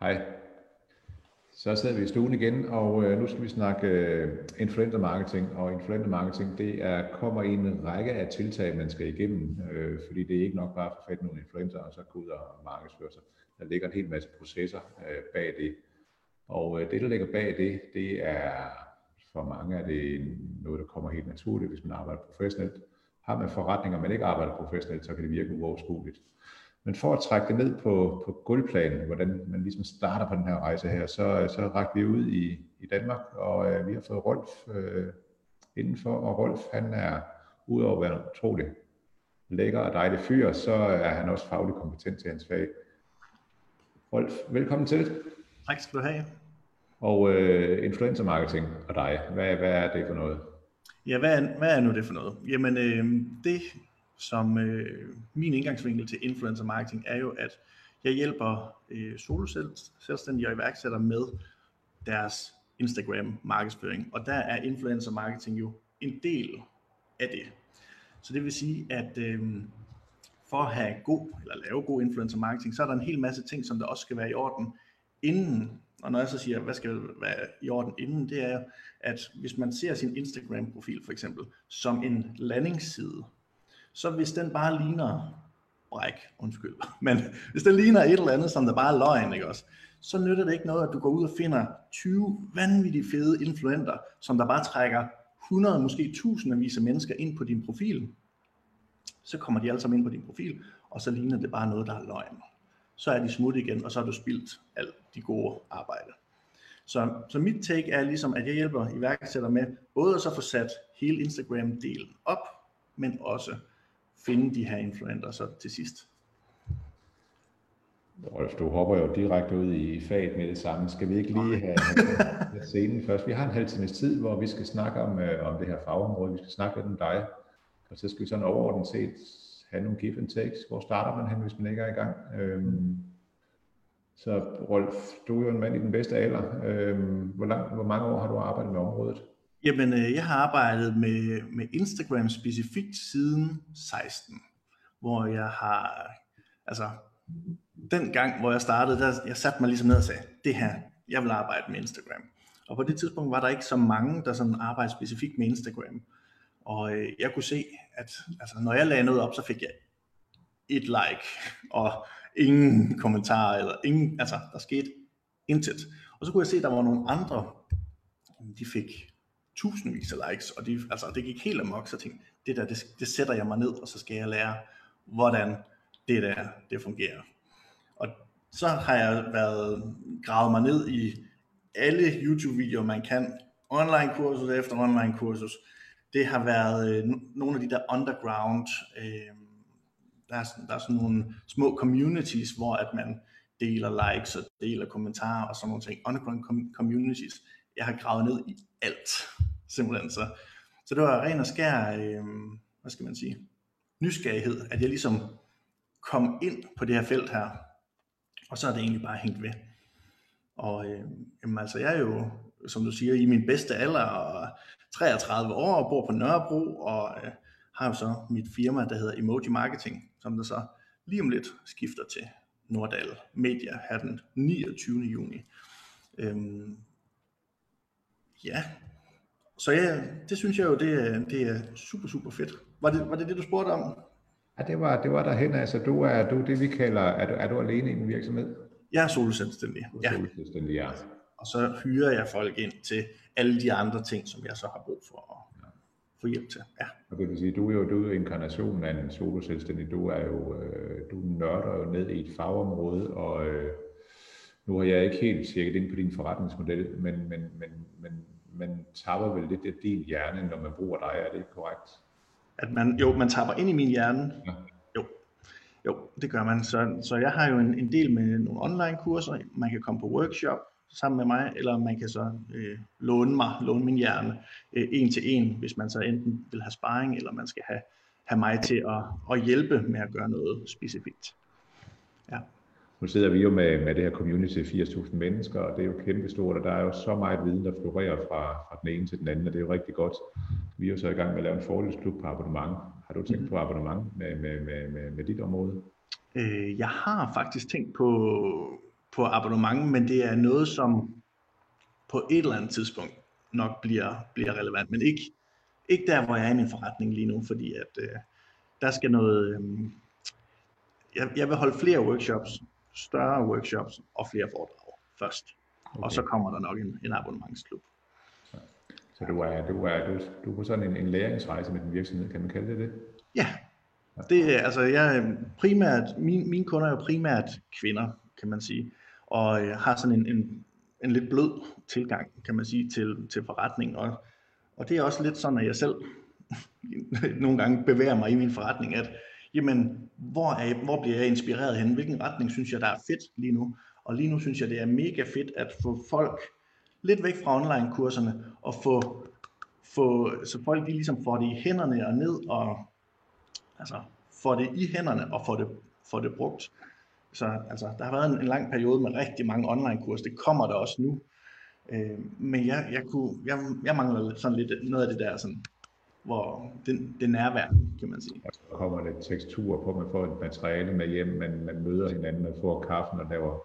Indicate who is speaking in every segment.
Speaker 1: Hej. Så sidder vi i stuen igen, og øh, nu skal vi snakke øh, influencer marketing. Og influencer marketing, det er, kommer i en række af tiltag, man skal igennem, øh, fordi det er ikke nok bare at få fat nogle influencer og så gå ud og markedsføre sig. Der ligger en hel masse processer øh, bag det. Og øh, det, der ligger bag det, det er for mange er det noget, der kommer helt naturligt, hvis man arbejder professionelt. Har man forretninger, man ikke arbejder professionelt, så kan det virke uoverskueligt. Men for at trække det ned på, på gulvplanen, hvordan man ligesom starter på den her rejse her, så, så rakte vi ud i, i Danmark, og øh, vi har fået Rolf øh, indenfor, og Rolf han er, udover at være en utrolig lækker og dejlig fyr, så er han også faglig kompetent til hans fag. Rolf, velkommen til.
Speaker 2: Tak skal du have.
Speaker 1: Og øh, influencer marketing og dig, hvad, hvad er det for noget?
Speaker 2: Ja, hvad er, hvad er nu det for noget? Jamen, øh, det som øh, min indgangsvinkel til influencer marketing er jo, at jeg hjælper øh, solo selvstændige og iværksættere med deres Instagram markedsføring. Og der er influencer marketing jo en del af det. Så det vil sige, at øh, for at have god, eller lave god influencer marketing, så er der en hel masse ting, som der også skal være i orden inden. Og når jeg så siger, hvad skal være i orden inden, det er, at hvis man ser sin Instagram-profil for eksempel som en landingsside, så hvis den bare ligner bræk, undskyld, men hvis den ligner et eller andet, som der bare er løgn, ikke også, så nytter det ikke noget, at du går ud og finder 20 vanvittigt fede influenter, som der bare trækker 100, måske tusindvis af mennesker ind på din profil. Så kommer de alle sammen ind på din profil, og så ligner det bare noget, der er løgn. Så er de smut igen, og så har du spildt alt de gode arbejde. Så, så mit take er ligesom, at jeg hjælper iværksættere med både at så få sat hele Instagram-delen op, men også finde de her influenter så til sidst.
Speaker 1: Rolf, du hopper jo direkte ud i faget med det samme. Skal vi ikke lige have, scenen først? Vi har en halv times tid, hvor vi skal snakke om, øh, om det her fagområde. Vi skal snakke lidt om dig. Og så skal vi sådan overordnet set have nogle give and takes. Hvor starter man hen, hvis man ikke er i gang? Øhm, så Rolf, du er jo en mand i den bedste alder. Øhm, hvor, lang, hvor mange år har du arbejdet med området?
Speaker 2: Jamen, øh, jeg har arbejdet med, med Instagram specifikt siden 16, hvor jeg har, altså, den gang, hvor jeg startede, der, jeg satte mig ligesom ned og sagde, det her, jeg vil arbejde med Instagram. Og på det tidspunkt var der ikke så mange, der sådan arbejdede specifikt med Instagram. Og øh, jeg kunne se, at altså, når jeg lagde noget op, så fik jeg et like, og ingen kommentarer, eller ingen, altså, der skete intet. Og så kunne jeg se, at der var nogle andre, de fik tusindvis af likes, og de, altså, det gik helt amok, så jeg tænkte, det der, det, det sætter jeg mig ned, og så skal jeg lære, hvordan det der, det fungerer. Og så har jeg været, gravet mig ned i alle YouTube-videoer, man kan, online kursus efter online kursus. Det har været øh, nogle af de der underground, øh, der, er, der er sådan nogle små communities, hvor at man deler likes og deler kommentarer og sådan nogle ting. Underground communities. Jeg har gravet ned i alt, simpelthen. Så, så det var ren og skær, øh, hvad skal man sige, nysgerrighed, at jeg ligesom kom ind på det her felt her, og så er det egentlig bare hængt ved. Og øh, jamen, altså, jeg er jo, som du siger, i min bedste alder, og 33 år, og bor på Nørrebro, og øh, har jo så mit firma, der hedder Emoji Marketing, som der så lige om lidt skifter til Nordal Media her den 29. juni. Øhm, ja, så ja, det synes jeg jo, det er, det er super, super fedt. Var det, var det det, du spurgte om?
Speaker 1: Ja, det var, det var derhen. Altså, du er, du det, vi kalder, er du, er du alene i en virksomhed?
Speaker 2: Jeg er soloselvstændig.
Speaker 1: Ja. Soloselvstændig, ja.
Speaker 2: Og så hyrer jeg folk ind til alle de andre ting, som jeg så har brug for at få hjælp til. Ja.
Speaker 1: Og det vil sige, du er jo, du er jo inkarnationen af en soloselvstændig. Du er jo, øh, du nørder jo ned i et fagområde, og øh, nu har jeg ikke helt tjekket ind på din forretningsmodel, men, men, men, men man tapper vel lidt af din hjerne, når man bruger dig, er det korrekt?
Speaker 2: At man, jo, man tapper ind i min hjerne. Ja. Jo, jo, det gør man. Så, så jeg har jo en, en del med nogle online kurser. Man kan komme på workshop sammen med mig, eller man kan så øh, låne mig, låne min hjerne øh, en til en, hvis man så enten vil have sparring, eller man skal have, have mig til at, at hjælpe med at gøre noget specifikt.
Speaker 1: Ja. Nu sidder vi jo med, med det her community 80.000 mennesker, og det er jo kæmpestort, og der er jo så meget viden, der florerer fra, fra den ene til den anden, og det er jo rigtig godt. Vi er jo så i gang med at lave en fordelsklub på abonnement. Har du tænkt mm. på abonnement med, med, med, med, med dit område?
Speaker 2: Øh, jeg har faktisk tænkt på på abonnement, men det er noget, som på et eller andet tidspunkt nok bliver, bliver relevant, men ikke, ikke der, hvor jeg er i min forretning lige nu, fordi at øh, der skal noget, øh, jeg, jeg vil holde flere workshops, større workshops og flere foredrag først, okay. og så kommer der nok en, en abonnementsklub.
Speaker 1: Så du er, du er, du, du er på sådan en, en læringsrejse med din virksomhed, kan man kalde det det?
Speaker 2: Ja, det er, altså jeg primært, min, mine kunder er jo primært kvinder, kan man sige, og jeg har sådan en, en, en lidt blød tilgang, kan man sige, til, til forretning, og, og det er også lidt sådan, at jeg selv nogle gange bevæger mig i min forretning, at jamen, hvor, er, hvor bliver jeg inspireret hen? Hvilken retning synes jeg, der er fedt lige nu? Og lige nu synes jeg, det er mega fedt at få folk lidt væk fra online-kurserne og få, få så folk de ligesom får det i hænderne og ned og altså får det i hænderne og får det, får det brugt. Så altså, der har været en, en lang periode med rigtig mange online-kurser. Det kommer der også nu. Øh, men jeg, jeg, kunne, jeg, jeg mangler sådan lidt noget af det der sådan, hvor det, det nærvær, kan man sige.
Speaker 1: Kommer lidt tekstur på, man får et materiale med hjem, man, man møder hinanden, man får kaffen og laver...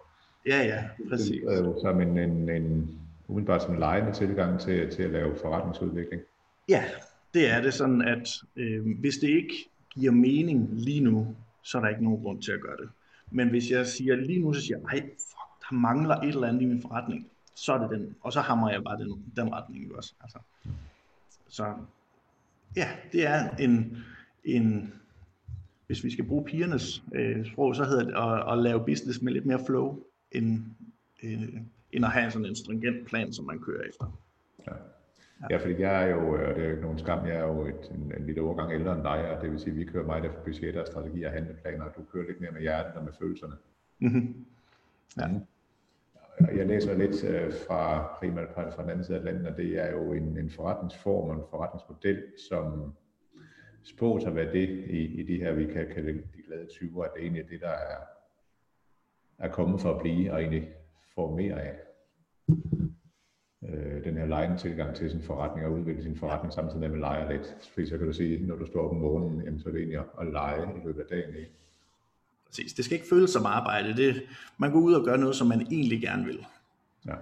Speaker 2: Ja, ja, præcis.
Speaker 1: Det er jo som en, en, en umiddelbart som en lejende tilgang til, til at lave forretningsudvikling.
Speaker 2: Ja, det er det sådan, at øh, hvis det ikke giver mening lige nu, så er der ikke nogen grund til at gøre det. Men hvis jeg siger lige nu, så siger jeg, fuck, der mangler et eller andet i min forretning, så er det den, og så hammer jeg bare den, den retning også. Altså. Så ja, det er en, en hvis vi skal bruge pigernes øh, sprog, så hedder det at, at lave business med lidt mere flow, end, øh, end at have sådan en stringent plan, som man kører efter.
Speaker 1: Ja. Ja, fordi jeg er jo, og det er jo ikke nogen skam, jeg er jo et, en, en lille overgang ældre end dig, og det vil sige, at vi kører meget for budgetter, og strategier og handleplaner, og du kører lidt mere med hjertet og med følelserne. Mm-hmm. Ja. Mm. Jeg læser lidt øh, fra primært fra den anden side af landet, og det er jo en, en forretningsform og en forretningsmodel, som spås at være det i, i de her, vi kan kalde de glade 20'er, at det er egentlig det, der er, er kommet for at blive, og egentlig får mere af øh, den her lejende tilgang til sin forretning og udvikle sin forretning samtidig med, at man leger lidt. Fordi så kan du sige, når du står op om morgenen, jamen, så er det egentlig at, at lege i løbet af dagen. Ikke?
Speaker 2: Præcis. Det skal ikke føles som arbejde. Det, man går ud og gør noget, som man egentlig gerne vil.
Speaker 1: Ja.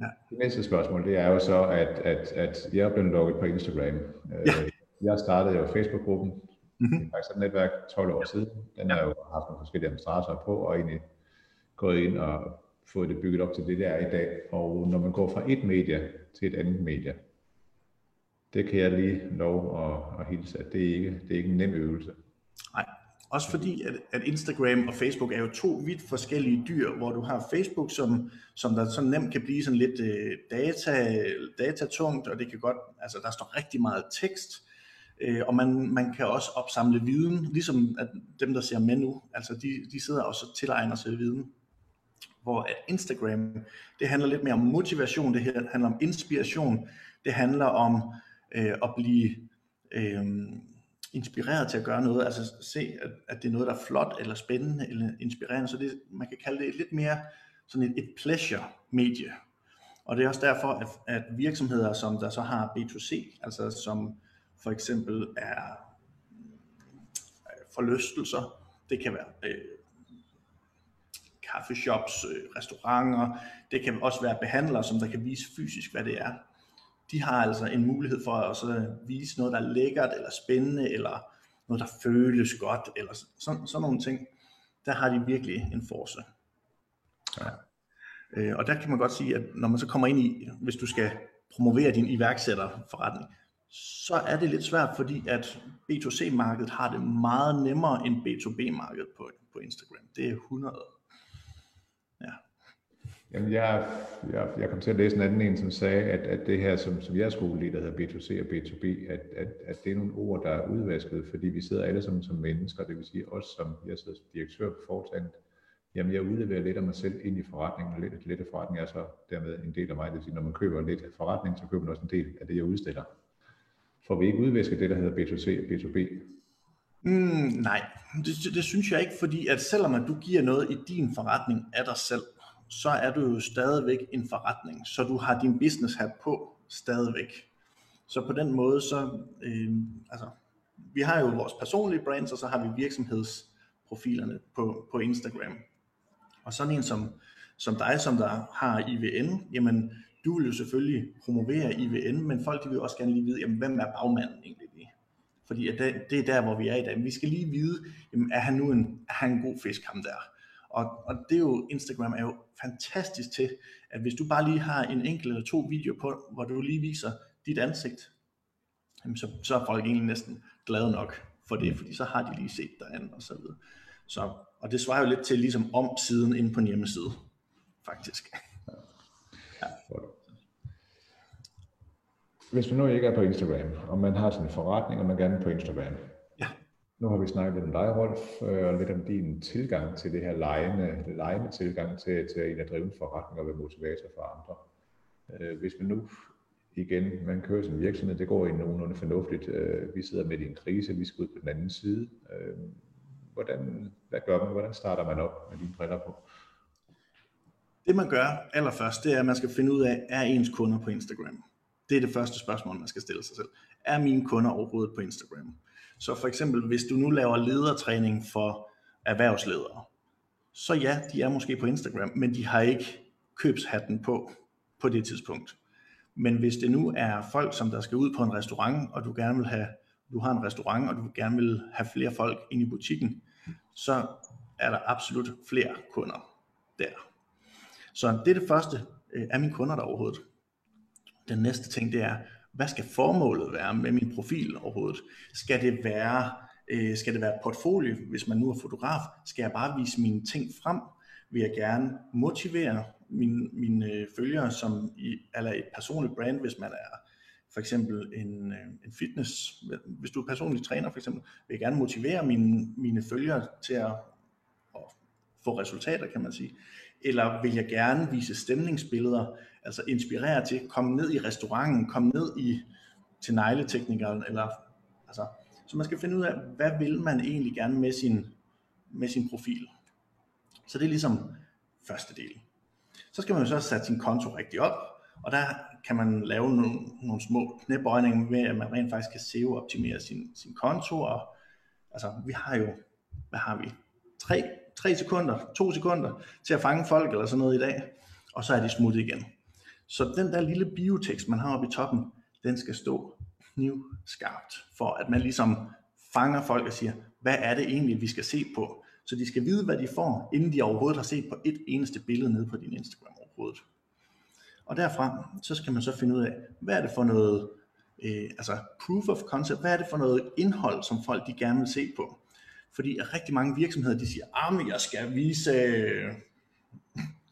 Speaker 1: Ja. Det næste spørgsmål, det er jo så, at, at, at jeg er blevet lukket på Instagram. Øh, ja. Jeg startede jo Facebook-gruppen, mm-hmm. faktisk et netværk 12 år siden. Den har jo haft nogle forskellige administratorer på, og egentlig gået ind og fået det bygget op til det, der er i dag. Og når man går fra et medie til et andet medie, det kan jeg lige lov at, at hilse, at det er ikke det er ikke en nem øvelse.
Speaker 2: Nej, også fordi, at, at Instagram og Facebook er jo to vidt forskellige dyr, hvor du har Facebook, som, som der så nemt kan blive sådan lidt uh, data, datatungt, og det kan godt, altså der står rigtig meget tekst, Øh, og man, man kan også opsamle viden, ligesom at dem, der ser med nu, altså de, de sidder og tilegner sig viden. Hvor at Instagram, det handler lidt mere om motivation, det handler om inspiration, det handler om øh, at blive øh, inspireret til at gøre noget, altså se, at, at det er noget, der er flot, eller spændende, eller inspirerende, så det, man kan kalde det et lidt mere sådan et, et pleasure-medie. Og det er også derfor, at, at virksomheder, som der så har B2C, altså som for eksempel er forlystelser, det kan være øh, kaffeshops, øh, restauranter, det kan også være behandlere, som der kan vise fysisk, hvad det er. De har altså en mulighed for at også vise noget, der er lækkert, eller spændende, eller noget, der føles godt, eller sådan, sådan nogle ting. Der har de virkelig en force. Ja. Øh, og der kan man godt sige, at når man så kommer ind i, hvis du skal promovere din iværksætterforretning, så er det lidt svært, fordi at B2C-markedet har det meget nemmere end B2B-markedet på, på Instagram. Det er 100 Ja.
Speaker 1: Jamen, jeg, jeg, jeg kom til at læse en anden en, som sagde, at, at det her, som, som jeg skulle lide, der hedder B2C og B2B, at, at, at det er nogle ord, der er udvasket, fordi vi sidder alle sammen som mennesker, det vil sige os, som jeg sidder som direktør på foretagendet, jamen jeg udleverer lidt af mig selv ind i forretningen, og lidt, lidt af forretningen er så dermed en del af mig. Det vil sige, når man køber lidt af forretningen, så køber man også en del af det, jeg udstiller får vi ikke udvæsket det, der hedder B2C og B2B?
Speaker 2: Mm, nej, det, det synes jeg ikke, fordi at selvom at du giver noget i din forretning af dig selv, så er du jo stadigvæk en forretning, så du har din business hat på stadigvæk. Så på den måde, så, øh, altså, vi har jo vores personlige brands, og så har vi virksomhedsprofilerne på, på Instagram. Og sådan en som, som dig, som der har IVN, jamen du vil jo selvfølgelig promovere IVN, men folk de vil også gerne lige vide, jamen, hvem er bagmanden egentlig lige? Fordi at det, det er der, hvor vi er i dag. Vi skal lige vide, jamen, er han nu en, er han en god fisk, ham der? Og, og det er jo, Instagram er jo fantastisk til, at hvis du bare lige har en enkelt eller to videoer på, hvor du lige viser dit ansigt, jamen så, så er folk egentlig næsten glade nok for det, fordi så har de lige set dig an og så videre. Så, og det svarer jo lidt til ligesom om siden inde på en hjemmeside, faktisk.
Speaker 1: Ja. Hvis man nu ikke er på Instagram, og man har sådan en forretning, og man gerne er på Instagram,
Speaker 2: Ja.
Speaker 1: nu har vi snakket lidt om dig, Rolf, øh, og lidt om din tilgang til det her lejende, lejende tilgang til, til at drive en forretning og være motivator for andre. Øh, Hvis man nu igen, man kører en virksomhed, det går i nogenlunde fornuftigt. Øh, Vi sidder midt i en krise, vi skal ud på den anden side. Hvordan, hvad gør man? Hvordan starter man op med dine briller på?
Speaker 2: Det man gør allerførst, det er, at man skal finde ud af, er ens kunder på Instagram? Det er det første spørgsmål, man skal stille sig selv. Er mine kunder overhovedet på Instagram? Så for eksempel, hvis du nu laver ledertræning for erhvervsledere, så ja, de er måske på Instagram, men de har ikke købshatten på, på det tidspunkt. Men hvis det nu er folk, som der skal ud på en restaurant, og du gerne vil have, du har en restaurant, og du gerne vil have flere folk ind i butikken, så er der absolut flere kunder der. Så det er det første. Øh, Er mine kunder der overhovedet? Den næste ting, det er, hvad skal formålet være med min profil overhovedet? Skal det være, øh, skal det være et portfolio, hvis man nu er fotograf? Skal jeg bare vise mine ting frem? Vil jeg gerne motivere mine, mine følgere som i, eller et personligt brand, hvis man er for eksempel en, øh, en fitness, hvis du er personlig træner for eksempel, vil jeg gerne motivere mine, mine følgere til at, at få resultater, kan man sige. Eller vil jeg gerne vise stemningsbilleder, altså inspirere til, komme ned i restauranten, komme ned i, til negleteknikeren, eller, altså, så man skal finde ud af, hvad vil man egentlig gerne med sin, med sin profil. Så det er ligesom første del. Så skal man jo så sætte sin konto rigtig op, og der kan man lave nogle, nogle små knæbøjninger med, at man rent faktisk kan SEO-optimere sin, sin konto, og altså, vi har jo, hvad har vi, tre, tre sekunder, to sekunder til at fange folk eller sådan noget i dag, og så er de smuttet igen. Så den der lille biotekst, man har oppe i toppen, den skal stå knivskarpt, for at man ligesom fanger folk og siger, hvad er det egentlig, vi skal se på? Så de skal vide, hvad de får, inden de overhovedet har set på et eneste billede nede på din Instagram overhovedet. Og derfra, så skal man så finde ud af, hvad er det for noget, øh, altså proof of concept, hvad er det for noget indhold, som folk de gerne vil se på? Fordi rigtig mange virksomheder, de siger, ah, at jeg skal vise, øh,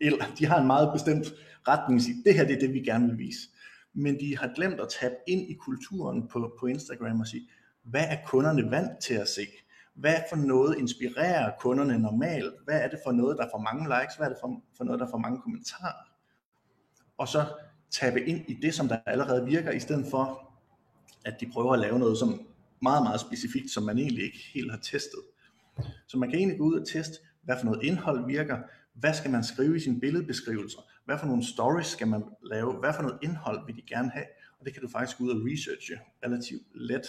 Speaker 2: eller de har en meget bestemt retning, siger, det her det er det, vi gerne vil vise. Men de har glemt at tabe ind i kulturen på, på Instagram og sige, hvad er kunderne vant til at se? Hvad for noget inspirerer kunderne normalt? Hvad er det for noget, der får mange likes? Hvad er det for, for noget, der får mange kommentarer? Og så tabe ind i det, som der allerede virker, i stedet for, at de prøver at lave noget som meget, meget specifikt, som man egentlig ikke helt har testet. Så man kan egentlig gå ud og teste, hvad for noget indhold virker, hvad skal man skrive i sine billedbeskrivelser, hvad for nogle stories skal man lave, hvad for noget indhold vil de gerne have, og det kan du faktisk gå ud og researche relativt let,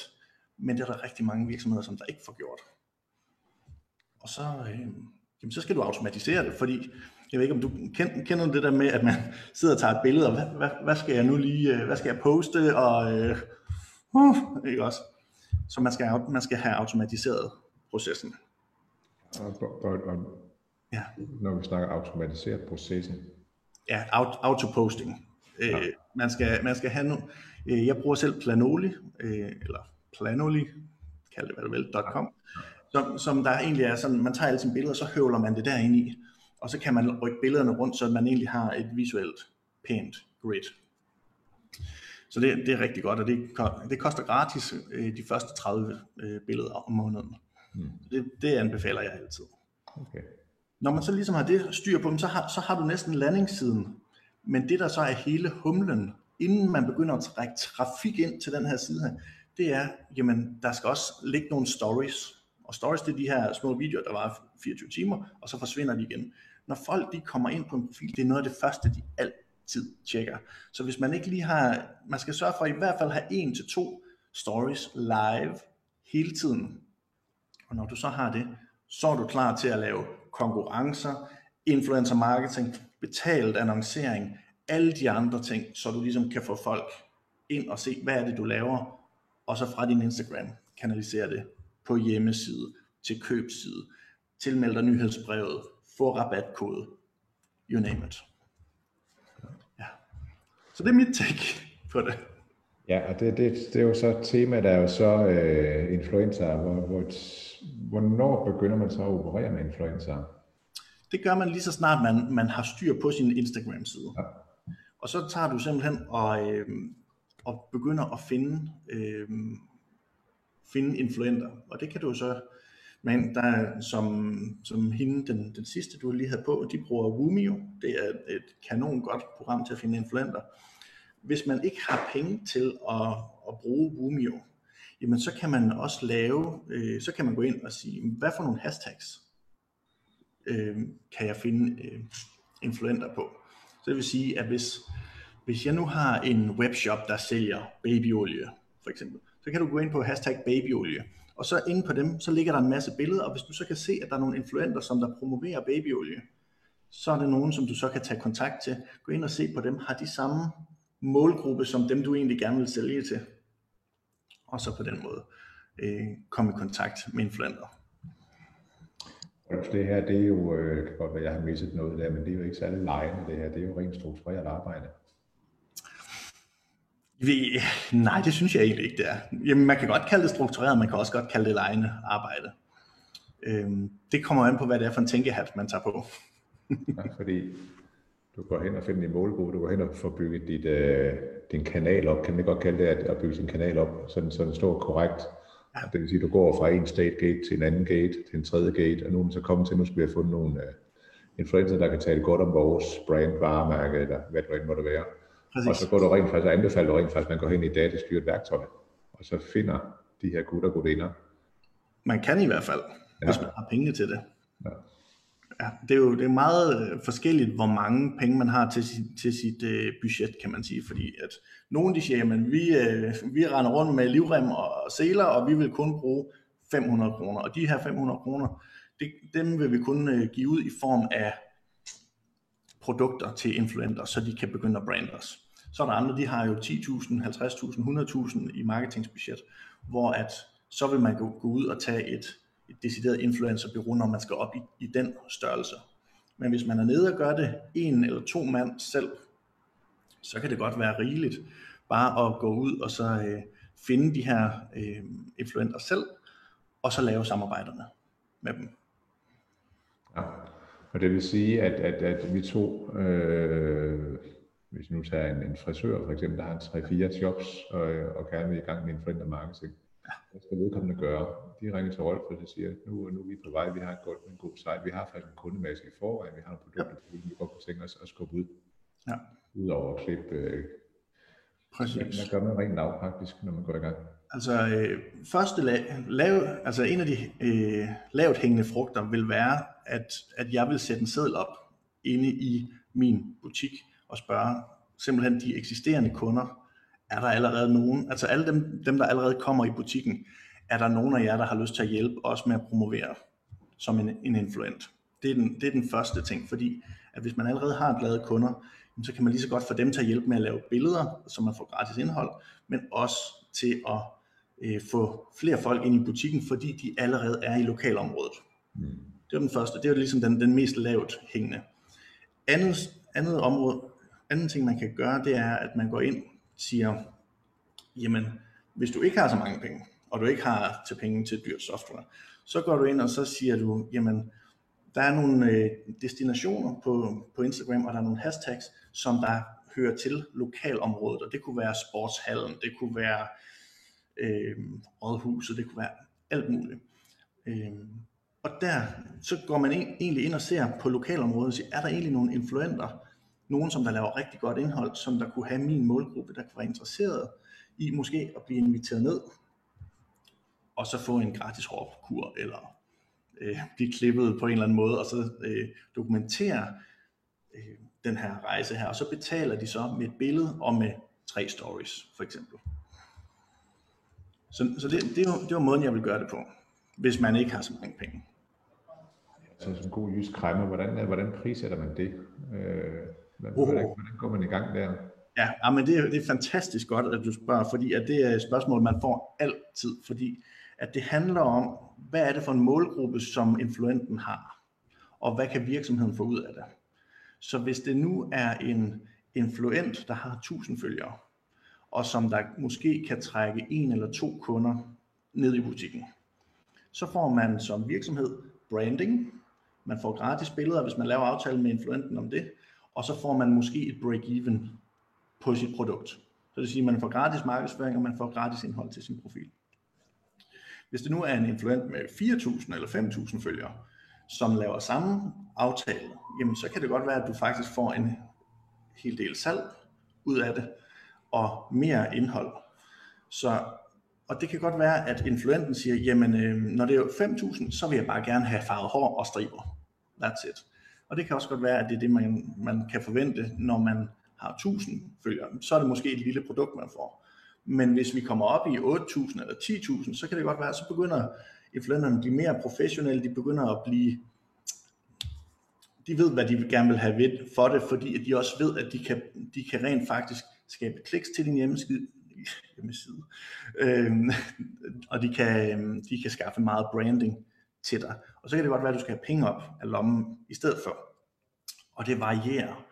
Speaker 2: men det er der rigtig mange virksomheder, som der ikke får gjort. Og så, øh, jamen, så skal du automatisere det, fordi jeg ved ikke, om du kender, kender det der med, at man sidder og tager et billede, og hvad, hvad, hvad skal jeg nu lige, øh, hvad skal jeg poste, og øh, uh, ikke også? Så man skal, man skal have automatiseret processen.
Speaker 1: Og, og, og
Speaker 2: Ja,
Speaker 1: når vi snakker automatiseret processen,
Speaker 2: ja aut- autoposting. Øh, man, skal, man skal have nu, øh, jeg bruger selv Planoli, øh, eller Planoli, kald det hvad du vil, .com, som, som der egentlig er sådan, man tager alle sine billeder, så høvler man det derinde i, og så kan man rykke billederne rundt, så man egentlig har et visuelt pænt grid. Så det, det er rigtig godt, og det, det koster gratis øh, de første 30 øh, billeder om måneden.
Speaker 1: Mm.
Speaker 2: Det, det anbefaler jeg altid.
Speaker 1: okay.
Speaker 2: Når man så ligesom har det styr på dem, så har, så har du næsten landingssiden. Men det der så er hele humlen, inden man begynder at trække trafik ind til den her side her, det er, jamen der skal også ligge nogle stories. Og stories det er de her små videoer, der var 24 timer, og så forsvinder de igen. Når folk de kommer ind på en profil, det er noget af det første, de altid tjekker. Så hvis man ikke lige har, man skal sørge for at i hvert fald have en til to stories live hele tiden. Og når du så har det, så er du klar til at lave konkurrencer, influencer marketing, betalt annoncering, alle de andre ting, så du ligesom kan få folk ind og se, hvad er det, du laver, og så fra din Instagram kanalisere det på hjemmeside, til købside, tilmelde dig nyhedsbrevet, få rabatkode, you name it. Ja. Så det er mit take på det.
Speaker 1: Ja, og det, det, det er jo så tema, der er jo så øh, influencer. Hvor, hvor, hvornår begynder man så at operere med influencer?
Speaker 2: Det gør man lige så snart man, man har styr på sin Instagram-side. Ja. Og så tager du simpelthen og, øh, og begynder at finde, øh, finde influenter. Og det kan du så, men der er som, som hende, den, den sidste du lige havde på, de bruger Vimeo. Det er et kanon godt program til at finde influenter. Hvis man ikke har penge til at, at bruge Vimeo, jamen så kan man også lave, øh, så kan man gå ind og sige, hvad for nogle hashtags øh, kan jeg finde øh, influenter på. Så det vil sige, at hvis, hvis jeg nu har en webshop, der sælger babyolie, for eksempel, så kan du gå ind på hashtag babyolie, og så inde på dem, så ligger der en masse billeder, og hvis du så kan se, at der er nogle influenter, som der promoverer babyolie, så er det nogen, som du så kan tage kontakt til. Gå ind og se på dem. Har de samme målgruppe, som dem du egentlig gerne vil sælge til? Og så på den måde øh, komme i kontakt med influenter.
Speaker 1: Det her, det er jo, øh, det kan godt være, jeg har misset noget der, men det er jo ikke særlig lejende det her. Det er jo rent struktureret arbejde.
Speaker 2: Vi, nej, det synes jeg egentlig ikke, det er. Jamen, man kan godt kalde det struktureret, man kan også godt kalde det lejende arbejde. Øhm, det kommer an på, hvad det er for en tænkehat, man tager på.
Speaker 1: ja, fordi du går hen og finder din målgruppe, du går hen og får bygget dit, øh, din kanal op, kan man godt kalde det at, at bygge sin kanal op, så den, så den står korrekt. Ja. Det vil sige, at du går fra en state gate til en anden gate, til en tredje gate, og nu er man så kommet til, at nu skal vi have fundet nogle uh, influencer, der kan tale godt om vores brand, varemærke, eller hvad det end måtte være. Præcis. Og så går du rent faktisk, og anbefaler du rent faktisk, at man går hen i datastyret værktøj, og så finder de her gutter og gutinder.
Speaker 2: Man kan i hvert fald, ja. hvis man har penge til det. Ja. Ja, det er jo det er meget øh, forskelligt, hvor mange penge man har til, til sit øh, budget, kan man sige. Fordi at nogen de siger, at vi, øh, vi render rundt med livrem og seler, og vi vil kun bruge 500 kroner. Og de her 500 kroner, det, dem vil vi kun øh, give ud i form af produkter til influenter, så de kan begynde at brande os. Så er der andre, de har jo 10.000, 50.000, 100.000 i marketingsbudget, hvor at så vil man gå, gå ud og tage et, et decideret influencerbyrå, når man skal op i, i den størrelse. Men hvis man er nede og gør det en eller to mand selv, så kan det godt være rigeligt bare at gå ud og så øh, finde de her øh, influenter selv, og så lave samarbejderne med dem.
Speaker 1: Ja. Og det vil sige, at, at, at vi to, øh, hvis vi nu tager en, en frisør for eksempel, der har 3-4 jobs og, og gerne vil i gang med en marketing hvad skal vedkommende gøre? De ringer til Rolf og siger, nu, nu er vi på vej, vi har et godt, en god site, vi har faktisk en kundemasse i forvejen, vi har nogle produkter, ja. vi godt kunne tænke os at skubbe ud. Ja. Udover at klippe øh, Præcis. Hvad gør man rent lavpraktisk, når man går i gang?
Speaker 2: Altså, øh, første la- lav, altså en af de øh, lavt hængende frugter vil være, at, at jeg vil sætte en seddel op inde i min butik og spørge simpelthen de eksisterende kunder, er der allerede nogen, altså alle dem, dem der allerede kommer i butikken, er der nogen af jer, der har lyst til at hjælpe os med at promovere som en, en influent? Det er, den, det er den første ting, fordi at hvis man allerede har glade kunder, så kan man lige så godt få dem til at hjælpe med at lave billeder, så man får gratis indhold, men også til at øh, få flere folk ind i butikken, fordi de allerede er i lokalområdet. Mm. Det er den første. Det er ligesom den, den mest lavt hængende. Andet, andet område, anden ting man kan gøre, det er, at man går ind siger, jamen, hvis du ikke har så mange penge, og du ikke har til penge til dyrt software, så går du ind og så siger du, jamen, der er nogle øh, destinationer på, på Instagram, og der er nogle hashtags, som der hører til lokalområdet, og det kunne være sportshallen, det kunne være øh, rådhuset, det kunne være alt muligt. Øh, og der, så går man ind, egentlig ind og ser på lokalområdet og siger, er der egentlig nogle influenter, nogen som der laver rigtig godt indhold, som der kunne have min målgruppe, der kunne være interesseret i måske at blive inviteret ned, og så få en gratis hårkur, eller øh, blive klippet på en eller anden måde, og så øh, dokumentere øh, den her rejse her, og så betaler de så med et billede og med tre stories, for eksempel. Så, så det, det, var, det var måden, jeg vil gøre det på, hvis man ikke har så mange penge.
Speaker 1: så som god jysk kræmmer, hvordan, hvordan prissætter man det? Øh, hvordan, oh. hvordan, hvordan går man i gang der?
Speaker 2: Ja, men det er, det er fantastisk godt, at du spørger, fordi at det er et spørgsmål, man får altid, fordi at det handler om, hvad er det for en målgruppe, som influenten har, og hvad kan virksomheden få ud af det. Så hvis det nu er en influent, der har 1000 følgere, og som der måske kan trække en eller to kunder ned i butikken, så får man som virksomhed branding, man får gratis billeder, hvis man laver aftale med influenten om det, og så får man måske et break-even på sit produkt. Så det vil sige, at man får gratis markedsføring, og man får gratis indhold til sin profil. Hvis det nu er en influent med 4.000 eller 5.000 følgere, som laver samme aftale, jamen så kan det godt være, at du faktisk får en hel del salg ud af det, og mere indhold. Så, og det kan godt være, at influenten siger, jamen øh, når det er 5.000, så vil jeg bare gerne have farvet hår og striber. That's it. Og det kan også godt være, at det er det, man, man kan forvente, når man har 1000 følgere. Så er det måske et lille produkt, man får. Men hvis vi kommer op i 8.000 eller 10.000, så kan det godt være, så begynder influenterne at blive mere professionelle, de begynder at blive, de ved, hvad de gerne vil have ved for det, fordi at de også ved, at de kan, de kan rent faktisk skabe kliks til din hjemmeside, hjemmeside. Øhm, og de kan, øhm, de kan skaffe meget branding til dig. Og så kan det godt være, at du skal have penge op af lommen i stedet for. Og det varierer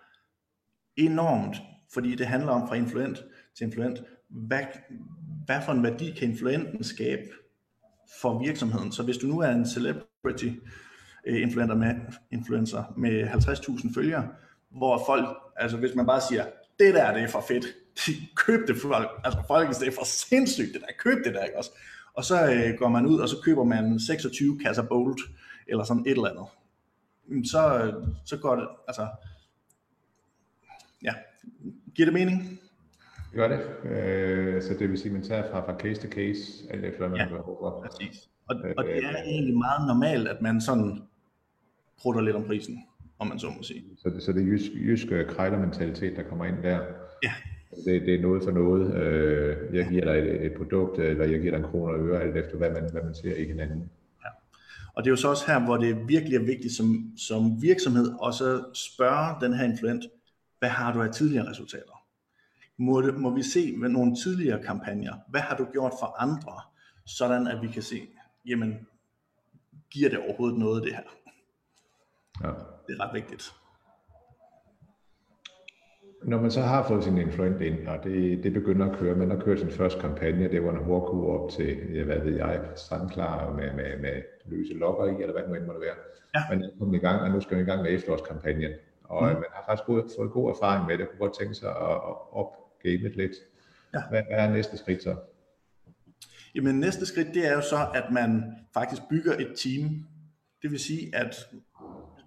Speaker 2: enormt, fordi det handler om fra influent til influent, hvad, hvad for en værdi kan influenten skabe for virksomheden. Så hvis du nu er en celebrity øh, influencer med, influencer med 50.000 følgere, hvor folk, altså hvis man bare siger, det der, det er for fedt, køb det folk, altså folk, det er for sindssygt det der, køb det der, ikke også? Og så øh, går man ud, og så køber man 26 kasser Bolt, eller sådan et eller andet. Så, så går det, altså, ja, giver det mening?
Speaker 1: Gør det. Øh, så det vil sige, at man tager fra, fra case to case, alt efter hvad man ja,
Speaker 2: behov præcis. Og, og det er egentlig meget normalt, at man sådan prutter lidt om prisen, om man så må sige.
Speaker 1: Så det, så det er jysk, jysk krejlermentalitet, der kommer ind der?
Speaker 2: Ja.
Speaker 1: Det, det er noget for noget. Øh, jeg giver dig et, et produkt, eller jeg giver dig en kroner og øre, alt efter hvad man, hvad man ser i hinanden.
Speaker 2: Ja. Og det er jo så også her, hvor det virkelig er vigtigt som, som virksomhed, at så spørge den her influent, hvad har du af tidligere resultater? må, det, må vi se med nogle tidligere kampagner, hvad har du gjort for andre, sådan at vi kan se, jamen, giver det overhovedet noget det her?
Speaker 1: Ja.
Speaker 2: Det er ret vigtigt.
Speaker 1: Når man så har fået sin influent ind, og det, det begynder at køre, man har kørt sin første kampagne, det var en hårdkur op til, ja, hvad ved jeg, strandklar med, med, med løse lokker i, eller hvad det nu end måtte være. Ja. Man er kommet i gang, og nu skal vi i gang med efterårskampagnen. Og mm. man har faktisk fået god erfaring med det, og kunne godt tænke sig at, at op gamet lidt. Ja. Hvad, hvad er næste skridt så?
Speaker 2: Jamen næste skridt, det er jo så, at man faktisk bygger et team. Det vil sige, at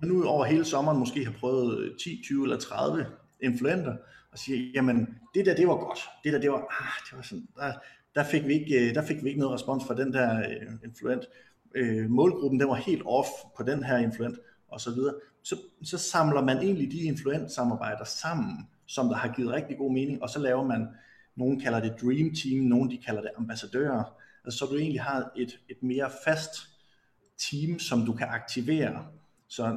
Speaker 2: man nu over hele sommeren måske har prøvet 10, 20 eller 30 influenter, og siger, jamen det der, det var godt. Det der, det var, ah, det var sådan, der, der, fik vi ikke, øh, der fik vi ikke noget respons fra den der øh, influent. Øh, målgruppen, den var helt off på den her influent, og så videre. Så, så samler man egentlig de influent-samarbejder sammen, som der har givet rigtig god mening, og så laver man, nogen kalder det Dream Team, nogen de kalder det ambassadører, altså, så du egentlig har et, et mere fast team, som du kan aktivere. Så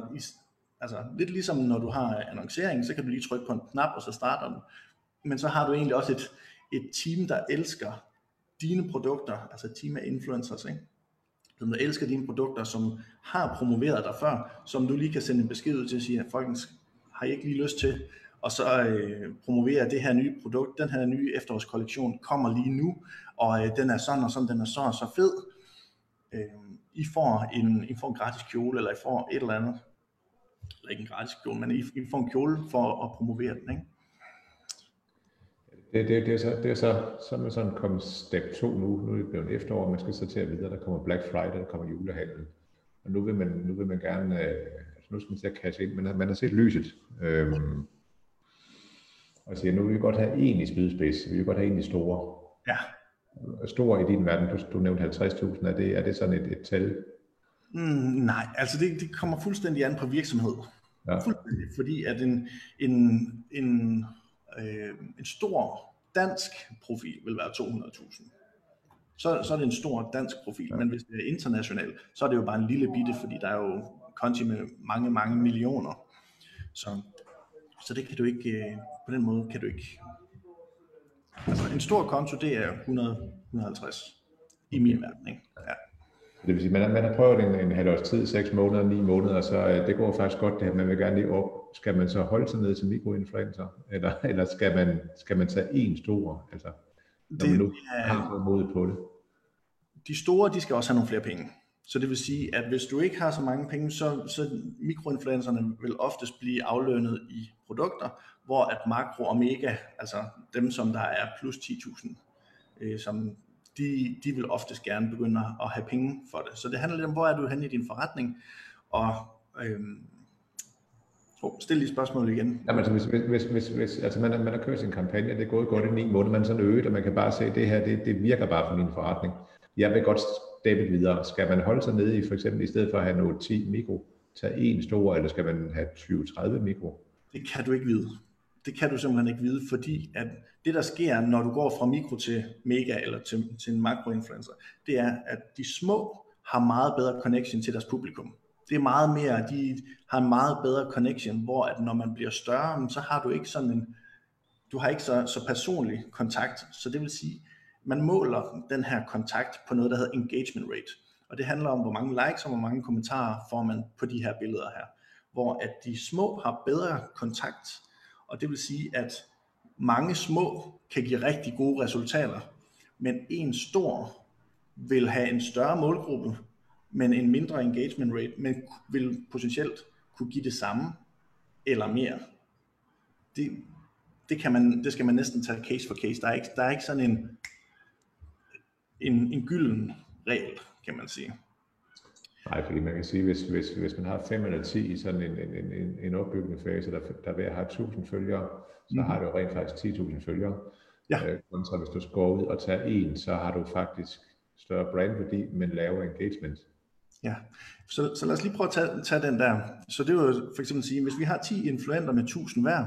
Speaker 2: altså, lidt ligesom når du har annoncering, så kan du lige trykke på en knap, og så starter den. Men så har du egentlig også et, et team, der elsker dine produkter, altså et team af influencers, ikke? som der elsker dine produkter, som har promoveret dig før, som du lige kan sende en besked ud til at sige, at folkens, har I ikke lige lyst til og så øh, promovere det her nye produkt, den her nye efterårskollektion kommer lige nu, og øh, den er sådan og sådan, den er så og så fed. Øh, I, får en, I får en gratis kjole, eller I får et eller andet, eller ikke en gratis kjole, men I, I får en kjole for at promovere den, ikke?
Speaker 1: Det, det, det, er så, det er så, så er man sådan kommet step 2 nu. Nu er det blevet efterår, man skal så til at videre, der kommer Black Friday, der kommer julehandel. Og nu vil man, nu vil man gerne, øh, altså nu skal man til at kasse ind, men man har set lyset. Øhm, og siger, nu vil vi godt have en i spydspids, vi vil godt have en i store.
Speaker 2: Ja.
Speaker 1: Stor i din verden, du, du nævnte 50.000, er det, er det sådan et, et tal?
Speaker 2: Mm, nej, altså det, det kommer fuldstændig an på virksomhed. Ja. Fuldstændig, fordi at en, en, en, øh, en stor dansk profil vil være 200.000. Så, så er det en stor dansk profil, ja. men hvis det er international, så er det jo bare en lille bitte, fordi der er jo konti med mange, mange millioner. Så, så det kan du ikke, øh, på den måde kan du ikke. Altså en stor konto, det er 100-150 i min verden. Ikke? Ja.
Speaker 1: Det vil sige, man har, man har prøvet en, en halv års tid, 6 måneder, 9 måneder, så uh, det går faktisk godt det her. Man vil gerne lige op. Skal man så holde sig ned til mikroinfluencer, eller, eller skal, man, skal man tage en stor, altså, når det, man nu har mod på det?
Speaker 2: De store, de skal også have nogle flere penge. Så det vil sige, at hvis du ikke har så mange penge, så, så mikroinfluencerne vil oftest blive aflønnet i produkter, hvor at makro og mega, altså dem som der er plus 10.000, øh, som de, de vil oftest gerne begynde at have penge for det. Så det handler lidt om, hvor er du henne i din forretning, og øhm, oh, stil lige spørgsmål igen.
Speaker 1: Jamen, altså, hvis, hvis, hvis, hvis, altså man, man har kørt sin kampagne, det er gået godt i ni måneder, man er sådan øget, og man kan bare se, at det her, det, det virker bare for min forretning. Jeg vil godt steppe videre. Skal man holde sig nede i, for eksempel i stedet for at have noget 10 mikro, tage en stor, eller skal man have 20-30 mikro?
Speaker 2: Det kan du ikke vide. Det kan du simpelthen ikke vide, fordi at det der sker, når du går fra mikro til mega eller til, til en makroinfluencer, det er, at de små har meget bedre connection til deres publikum. Det er meget mere, de har en meget bedre connection, hvor at når man bliver større, så har du ikke sådan en, du har ikke så, så personlig kontakt. Så det vil sige, man måler den her kontakt på noget, der hedder engagement rate. Og det handler om, hvor mange likes og hvor mange kommentarer får man på de her billeder her. Hvor at de små har bedre kontakt, og det vil sige, at mange små kan give rigtig gode resultater, men en stor vil have en større målgruppe, men en mindre engagement rate, men vil potentielt kunne give det samme eller mere. Det, det, kan man, det skal man næsten tage case for case. Der er ikke, der er ikke sådan en, en, en gylden regel, kan man sige.
Speaker 1: Nej, fordi man kan sige, hvis, hvis, hvis man har 5 eller 10 i sådan en, en, en, en opbyggende fase, der, der vil have 1000 følgere, så mm. har du rent faktisk 10.000 følgere. Ja. Øh, kontra hvis du går ud og tager en, så har du faktisk større brandværdi, men lavere engagement.
Speaker 2: Ja, så, så lad os lige prøve at tage, tage den der. Så det vil for eksempel sige, hvis vi har 10 influenter med 1000 hver,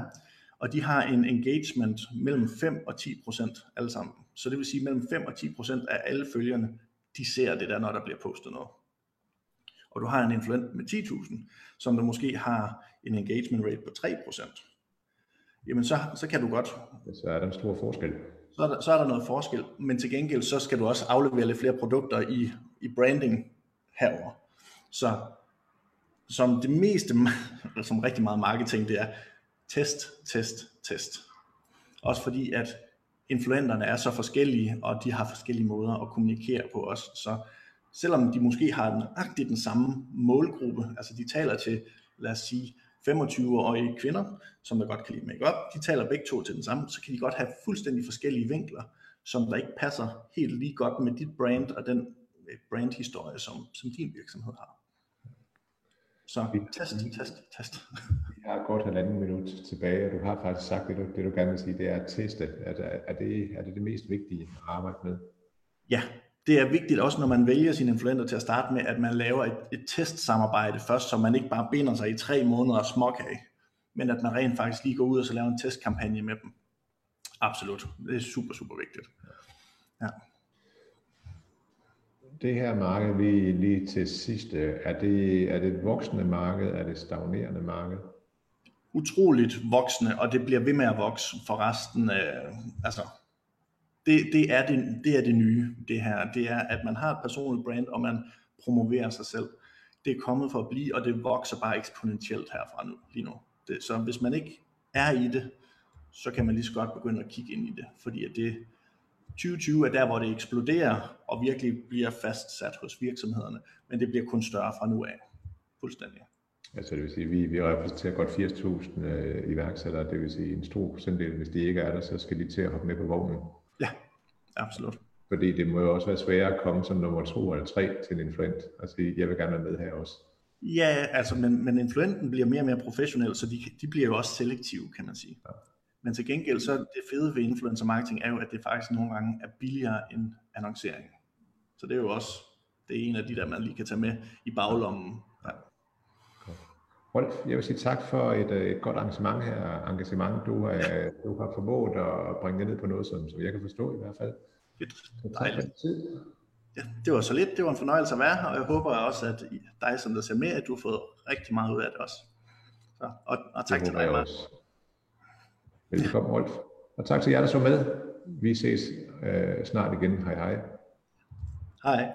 Speaker 2: og de har en engagement mellem 5 og 10 procent alle sammen. Så det vil sige, mellem 5 og 10 procent af alle følgerne, de ser det der, når der bliver postet noget. Og du har en influent med 10.000, som der måske har en engagement rate på 3 procent jamen så, så kan du godt.
Speaker 1: Så er der en stor forskel.
Speaker 2: Så er, der, så er der noget forskel, men til gengæld så skal du også aflevere lidt flere produkter i, i branding herover. Så som det meste, som rigtig meget marketing, det er test, test, test. Også fordi at influenterne er så forskellige, og de har forskellige måder at kommunikere på os. Så selvom de måske har den, den samme målgruppe, altså de taler til, lad os sige, 25-årige kvinder, som der godt kan lide makeup, de taler begge to til den samme, så kan de godt have fuldstændig forskellige vinkler, som der ikke passer helt lige godt med dit brand og den øh, brandhistorie, som, som din virksomhed har. Så test, test, test.
Speaker 1: Jeg har godt halvanden minut tilbage, og du har faktisk sagt, det du, det du gerne vil sige, det er at teste. Er, er, det, er det det mest vigtige at arbejde med?
Speaker 2: Ja, det er vigtigt også, når man vælger sine influenter til at starte med, at man laver et, et testsamarbejde først, så man ikke bare binder sig i tre måneder smok af, men at man rent faktisk lige går ud og så laver en testkampagne med dem. Absolut. Det er super, super vigtigt. Ja.
Speaker 1: Det her marked, vi lige til sidst, er det, er det et voksende marked, er det stagnerende marked?
Speaker 2: Utroligt voksende, og det bliver ved med at vokse for resten af, altså det, det, er det, det er det nye, det her. Det er, at man har et personligt brand, og man promoverer sig selv. Det er kommet for at blive, og det vokser bare eksponentielt herfra nu, lige nu. Det, så hvis man ikke er i det, så kan man lige så godt begynde at kigge ind i det, fordi at det 2020 er der, hvor det eksploderer og virkelig bliver fastsat hos virksomhederne, men det bliver kun større fra nu af. Fuldstændig.
Speaker 1: Altså det vil sige, vi, vi repræsenterer godt 80.000 øh, iværksættere, det vil sige en stor procentdel, hvis de ikke er der, så skal de til at hoppe med på vognen.
Speaker 2: Ja, absolut.
Speaker 1: Fordi det må jo også være sværere at komme som nummer to eller tre til en influent og sige, jeg vil gerne være med her også.
Speaker 2: Ja, altså, men, men influenten bliver mere og mere professionel, så de, de bliver jo også selektive, kan man sige. Ja. Men til gengæld, så det fede ved influencer marketing er jo, at det faktisk nogle gange er billigere end annoncering. Så det er jo også, det er en af de der, man lige kan tage med i baglommen.
Speaker 1: Rolf, jeg vil sige tak for et, øh, et godt engagement her, engagement, du, har, øh, du har formået at bringe det ned på noget, som, som jeg kan forstå i hvert fald.
Speaker 2: Fedt. Dejligt. Ja, det var så lidt. Det var en fornøjelse at være her, og jeg håber også, at dig, som der ser med, at du har fået rigtig meget ud af det også. Så, og, og tak til dig, Mark.
Speaker 1: Velkommen, Rolf. Og tak til jer, der så med. Vi ses øh, snart igen. Hej hej.
Speaker 2: Hej.